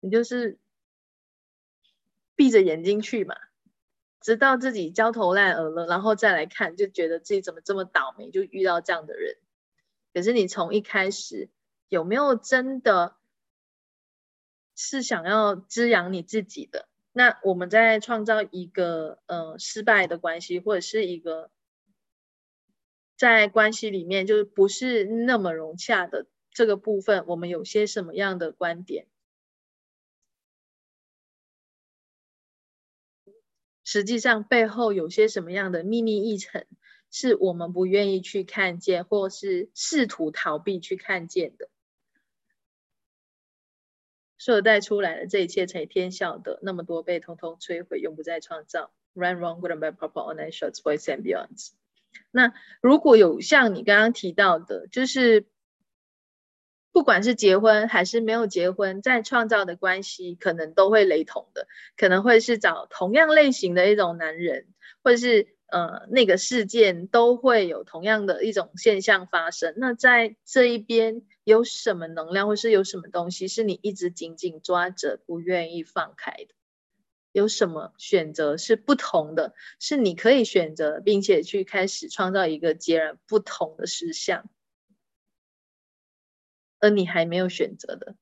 你就是闭着眼睛去嘛，直到自己焦头烂额了，然后再来看，就觉得自己怎么这么倒霉，就遇到这样的人。可是你从一开始有没有真的？是想要滋养你自己的，那我们在创造一个呃失败的关系，或者是一个在关系里面就是不是那么融洽的这个部分，我们有些什么样的观点？实际上背后有些什么样的秘密议程，是我们不愿意去看见，或是试图逃避去看见的。所带出来的这一切，才天晓得，那么多被通通摧毁，永不再创造。Run wrong, good and bad, proper, online, shorts, boys and beyond.。那如果有像你刚刚提到的，就是不管是结婚还是没有结婚，在创造的关系，可能都会雷同的，可能会是找同样类型的一种男人，或者是。呃，那个事件都会有同样的一种现象发生。那在这一边有什么能量，或是有什么东西是你一直紧紧抓着，不愿意放开的？有什么选择是不同的？是你可以选择，并且去开始创造一个截然不同的实相，而你还没有选择的。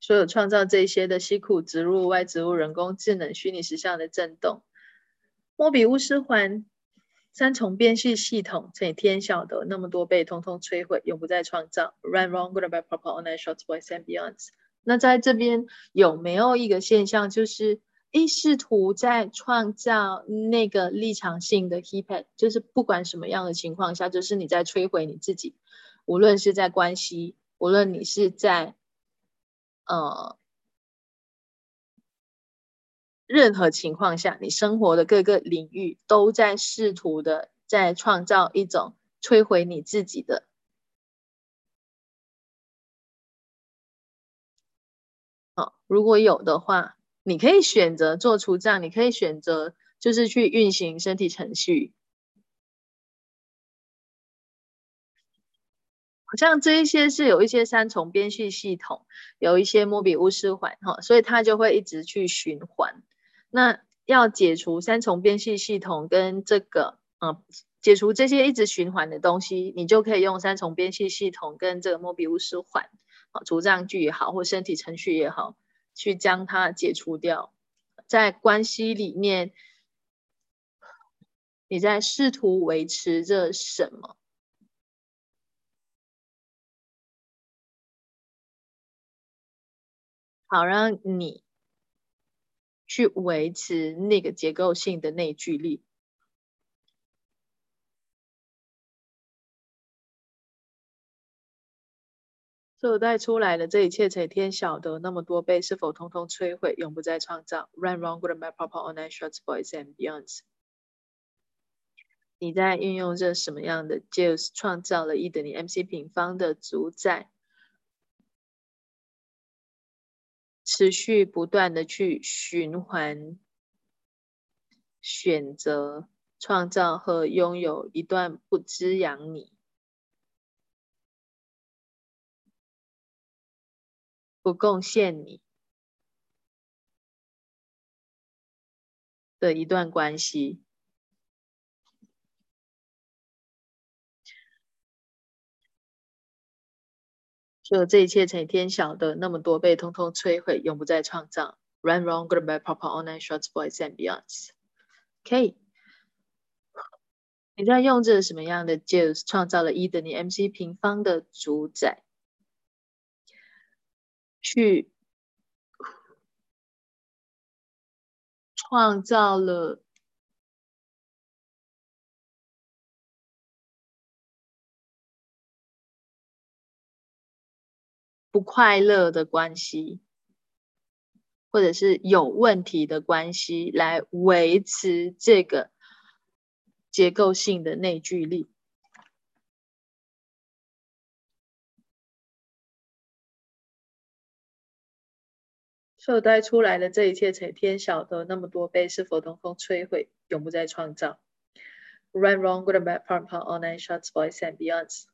所有创造这些的西苦植入外植物人工智能虚拟实像的震动，莫比乌斯环三重变系系统，这天晓得那么多被，通通摧毁，永不再创造。Run wrong, good by, proper, online, short, boys and beyonds。那在这边有没有一个现象，就是一试图在创造那个立场性的 h e p a d 就是不管什么样的情况下，就是你在摧毁你自己，无论是在关系，无论你是在。呃，任何情况下，你生活的各个领域都在试图的在创造一种摧毁你自己的。哦，如果有的话，你可以选择做出这样，你可以选择就是去运行身体程序。好像这一些是有一些三重编序系统，有一些莫比乌斯环哈，所以它就会一直去循环。那要解除三重编序系统跟这个，嗯，解除这些一直循环的东西，你就可以用三重编序系统跟这个莫比乌斯环，啊，除障句也好，或身体程序也好，去将它解除掉。在关系里面，你在试图维持着什么？好，让你去维持那个结构性的内聚力。所有带出来的这一切，才天晓得那么多倍，是否通通摧毁，永不再创造？Run wrong, with my proper online shorts, boys and beyonds。你在运用着什么样的 Juice 创造了一等于 MC 平方的主宰？持续不断的去循环、选择、创造和拥有一段不滋养你、不贡献你的一段关系。就这一切，成天晓的那么多被通通摧毁，永不再创造。Run wrong, good bad, proper, online, shorts, boys and beyonds. OK，你在用着什么样的 juice 创造了一等于 MC 平方的主宰？去创造了不快乐的关系，或者是有问题的关系，来维持这个结构性的内聚力。受带出来的这一切，才天晓得那么多被是否通风摧毁，永不再创造。Run wrong, good and bad, part part, all nine shots, boys and beyonds。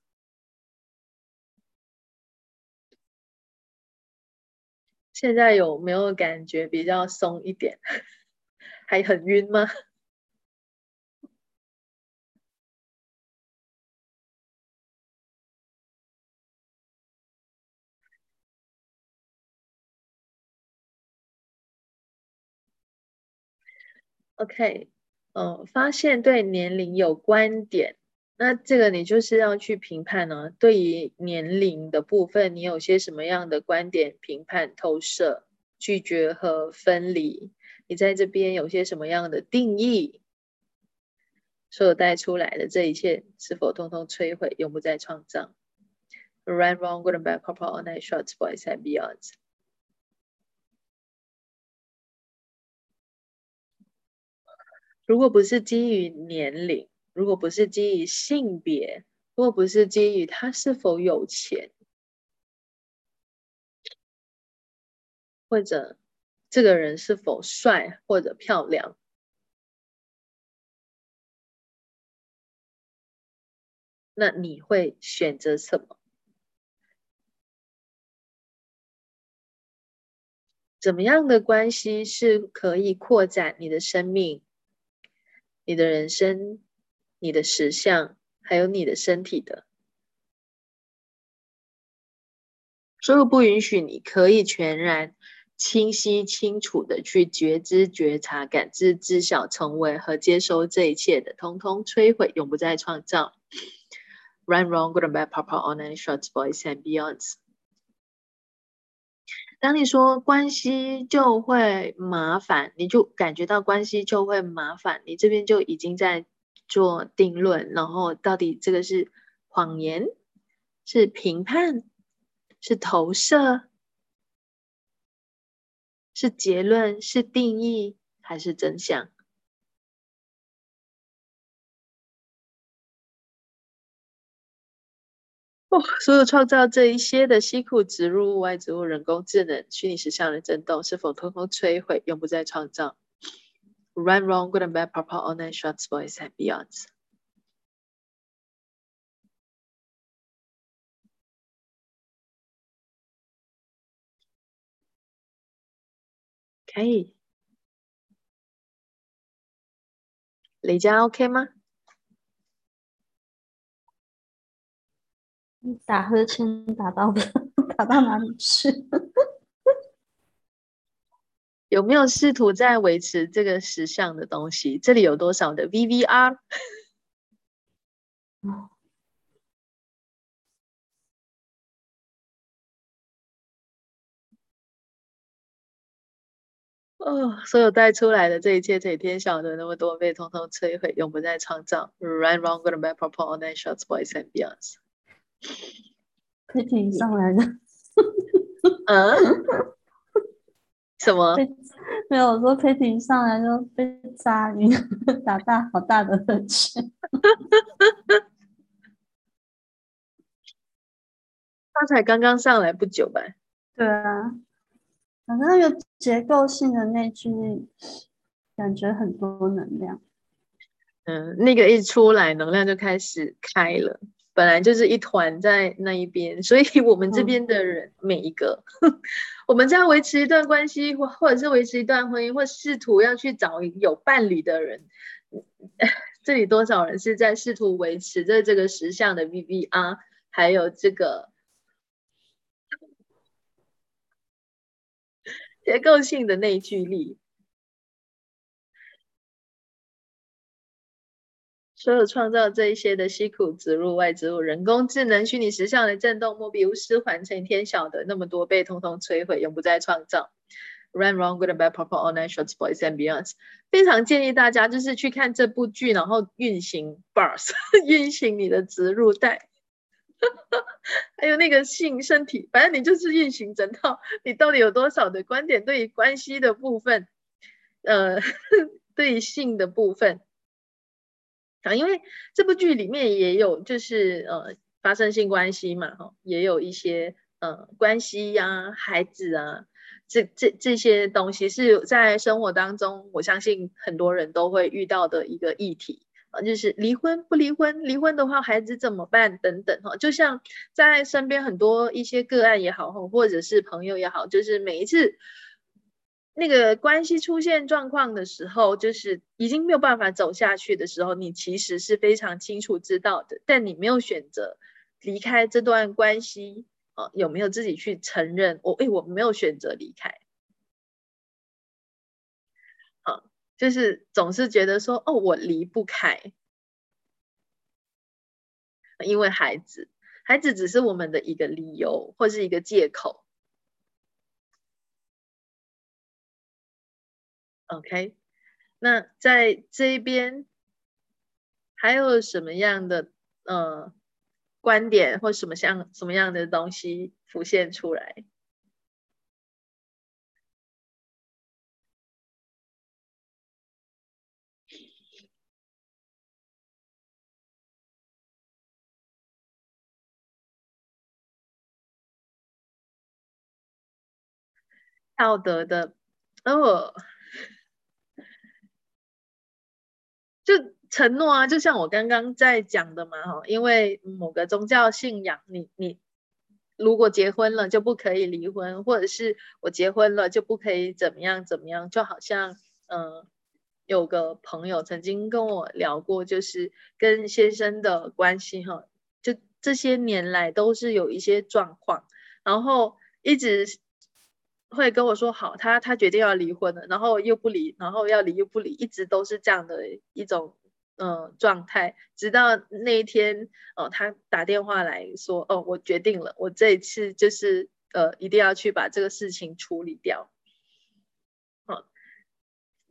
现在有没有感觉比较松一点？还很晕吗？OK，嗯，发现对年龄有观点，那这个你就是要去评判呢。对于年龄的部分，你有些什么样的观点、评判、投射、拒绝和分离？你在这边有些什么样的定义？所有带出来的这一切，是否通通摧毁，永不再创造？Right, wrong, good and bad, purple all night, shorts, boys and beyonds。如果不是基于年龄，如果不是基于性别，如果不是基于他是否有钱，或者这个人是否帅或者漂亮，那你会选择什么？怎么样的关系是可以扩展你的生命？你的人生、你的实相，还有你的身体的，所有不允许你可以全然清晰、清楚的去觉知、觉察、感知、知晓、成为和接收这一切的，通通摧毁，永不再创造。Run wrong, good and bad, papa, on any shots, boys and beyonds。当你说关系就会麻烦，你就感觉到关系就会麻烦，你这边就已经在做定论，然后到底这个是谎言，是评判，是投射，是结论，是定义，还是真相？所有创造这一些的稀库植入物、外植物、人工智能、虚拟实像的震动，是否通通摧毁，永不再创造？Run wrong, good and bad, purple, all night, shots, boys and beyonds。可以，李佳 OK 吗？打呵欠打到打到哪里去？有没有试图在维持这个实像的东西？这里有多少的 VVR？哦，所有带出来的这一切，这天晓得那么多被通通摧毁，永不再创造。Run, wrong, good bad, purple, night, shots, boys and beyonds。佩婷上来的，嗯？什么？没有，我说佩婷上来就被扎晕，打大好大的喷嚏。他才刚刚上来不久吧？对啊，反正那个结构性的那句，感觉很多能量。嗯，那个一出来，能量就开始开了。本来就是一团在那一边，所以我们这边的人每一个，我们在维持一段关系，或或者是维持一段婚姻，或试图要去找有伴侣的人，这里多少人是在试图维持着这个实相的 VVR，还有这个结构性的内聚力。所有创造这一些的稀苦植入、外植入、人工智能、虚拟实像的震动、莫比乌斯环、成天晓的那么多被通通摧毁，永不再创造。Run, wrong, good and bad, proper, all night, shorts, boys and beyonds。非常建议大家就是去看这部剧，然后运行 bars，运行你的植入带，还有那个性身体，反正你就是运行整套。你到底有多少的观点对于关系的部分，呃，对于性的部分？啊，因为这部剧里面也有，就是呃，发生性关系嘛，哈，也有一些呃关系呀，孩子啊，这这这些东西是在生活当中，我相信很多人都会遇到的一个议题啊，就是离婚不离婚，离婚的话孩子怎么办等等哈，就像在身边很多一些个案也好，或者是朋友也好，就是每一次。那个关系出现状况的时候，就是已经没有办法走下去的时候，你其实是非常清楚知道的，但你没有选择离开这段关系啊？有没有自己去承认？我哎，我没有选择离开，就是总是觉得说，哦，我离不开，因为孩子，孩子只是我们的一个理由或是一个借口。OK，那在这边还有什么样的呃观点或什么像什么样的东西浮现出来？道德的哦。就承诺啊，就像我刚刚在讲的嘛，哈，因为某个宗教信仰，你你如果结婚了就不可以离婚，或者是我结婚了就不可以怎么样怎么样，就好像嗯，有个朋友曾经跟我聊过，就是跟先生的关系哈，就这些年来都是有一些状况，然后一直。会跟我说好，他他决定要离婚了，然后又不离，然后要离又不离，一直都是这样的一种嗯状态，直到那一天哦，他打电话来说哦，我决定了，我这一次就是呃一定要去把这个事情处理掉，哦，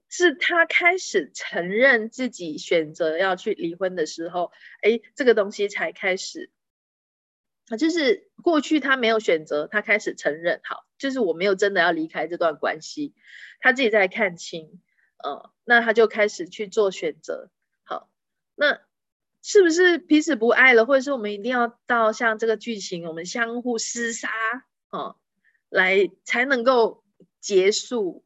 是他开始承认自己选择要去离婚的时候，哎，这个东西才开始。啊，就是过去他没有选择，他开始承认，好，就是我没有真的要离开这段关系，他自己在看清，呃，那他就开始去做选择，好，那是不是彼此不爱了，或者是我们一定要到像这个剧情，我们相互厮杀，哦，来才能够结束？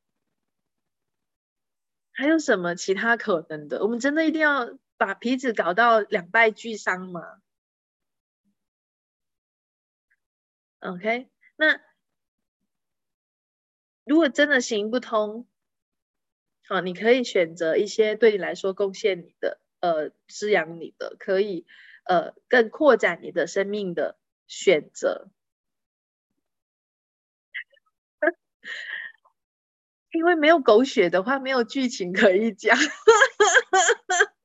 还有什么其他可能的？我们真的一定要把彼此搞到两败俱伤吗？OK，那如果真的行不通，好，你可以选择一些对你来说贡献你的、呃，滋养你的，可以呃更扩展你的生命的选择，因为没有狗血的话，没有剧情可以讲。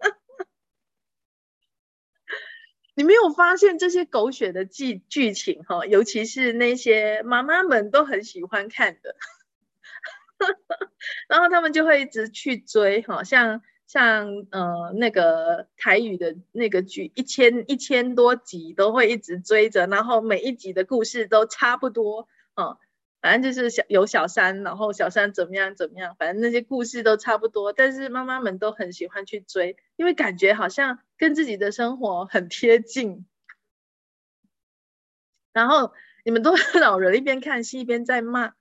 你没有发现这些狗血的剧剧情哈，尤其是那些妈妈们都很喜欢看的，然后他们就会一直去追哈，像像呃那个台语的那个剧，一千一千多集都会一直追着，然后每一集的故事都差不多啊。反正就是小有小三，然后小三怎么样怎么样，反正那些故事都差不多。但是妈妈们都很喜欢去追，因为感觉好像跟自己的生活很贴近。然后你们都是老人一边看戏一边在骂，骂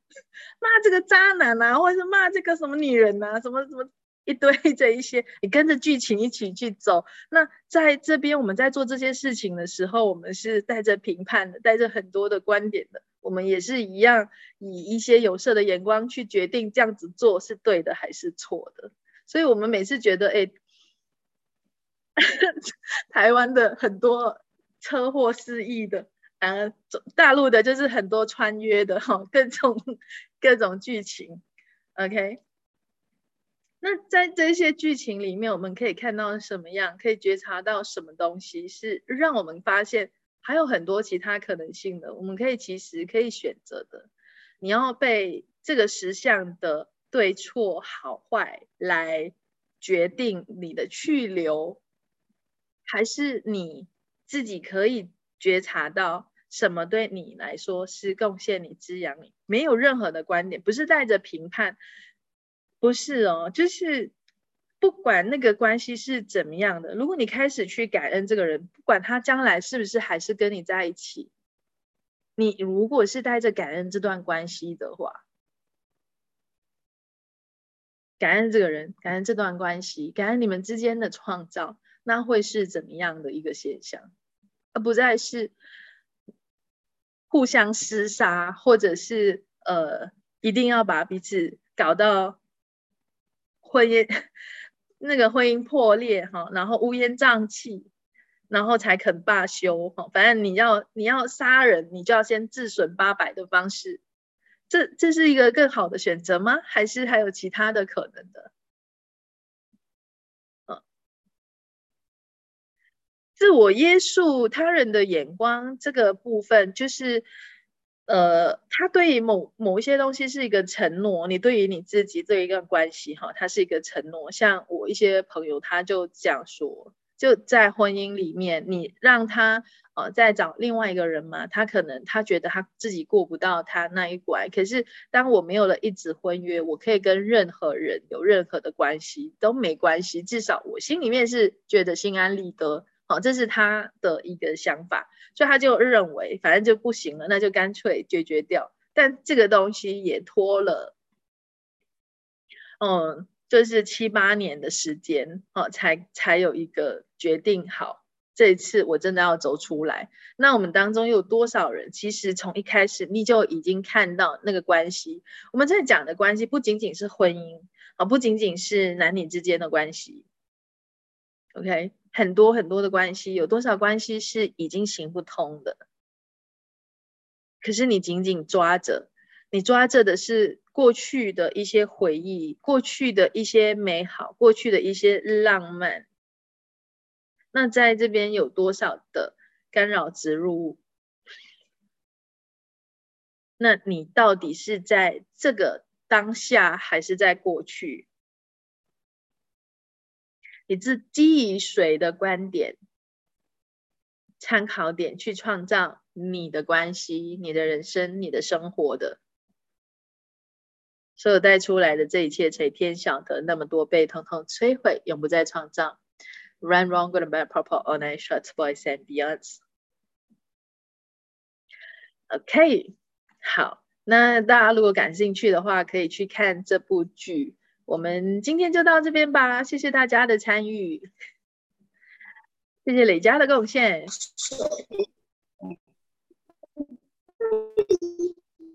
这个渣男啊，或者是骂这个什么女人啊，什么什么一堆 这一些，你跟着剧情一起去走。那在这边我们在做这些事情的时候，我们是带着评判的，带着很多的观点的。我们也是一样，以一些有色的眼光去决定这样子做是对的还是错的。所以，我们每次觉得，哎，台湾的很多车祸失忆的，呃，大陆的就是很多穿越的哈，各种各种剧情。OK，那在这些剧情里面，我们可以看到什么样？可以觉察到什么东西是让我们发现还有很多其他可能性的？我们可以其实可以选择的。你要被这个实相的对错好坏来决定你的去留，还是你自己可以觉察到什么对你来说是贡献你、滋养你？没有任何的观点，不是带着评判。不是哦，就是不管那个关系是怎么样的，如果你开始去感恩这个人，不管他将来是不是还是跟你在一起，你如果是带着感恩这段关系的话，感恩这个人，感恩这段关系，感恩你们之间的创造，那会是怎么样的一个现象？而不再是互相厮杀，或者是呃，一定要把彼此搞到。婚姻那个婚姻破裂哈，然后乌烟瘴气，然后才肯罢休哈。反正你要你要杀人，你就要先自损八百的方式，这这是一个更好的选择吗？还是还有其他的可能的？自我约束他人的眼光这个部分就是。呃，他对于某某一些东西是一个承诺，你对于你自己这一个关系哈，它是一个承诺。像我一些朋友，他就这样说，就在婚姻里面，你让他呃再找另外一个人嘛，他可能他觉得他自己过不到他那一关。可是当我没有了一纸婚约，我可以跟任何人有任何的关系都没关系，至少我心里面是觉得心安理得。好，这是他的一个想法，所以他就认为反正就不行了，那就干脆解决掉。但这个东西也拖了，嗯，就是七八年的时间，哦，才才有一个决定。好，这一次我真的要走出来。那我们当中有多少人，其实从一开始你就已经看到那个关系？我们在讲的关系不仅仅是婚姻，啊，不仅仅是男女之间的关系。OK。很多很多的关系，有多少关系是已经行不通的？可是你紧紧抓着，你抓着的是过去的一些回忆，过去的一些美好，过去的一些浪漫。那在这边有多少的干扰植入物？那你到底是在这个当下，还是在过去？你是基于谁的观点、参考点去创造你的关系、你的人生、你的生活的？所有带出来的这一切，谁天晓得？那么多被统统摧毁，永不再创造。Run, wrong, good, bad, purple, all night, short, boys and beyonds. OK，好，那大家如果感兴趣的话，可以去看这部剧。我们今天就到这边吧，谢谢大家的参与，谢谢磊家的贡献。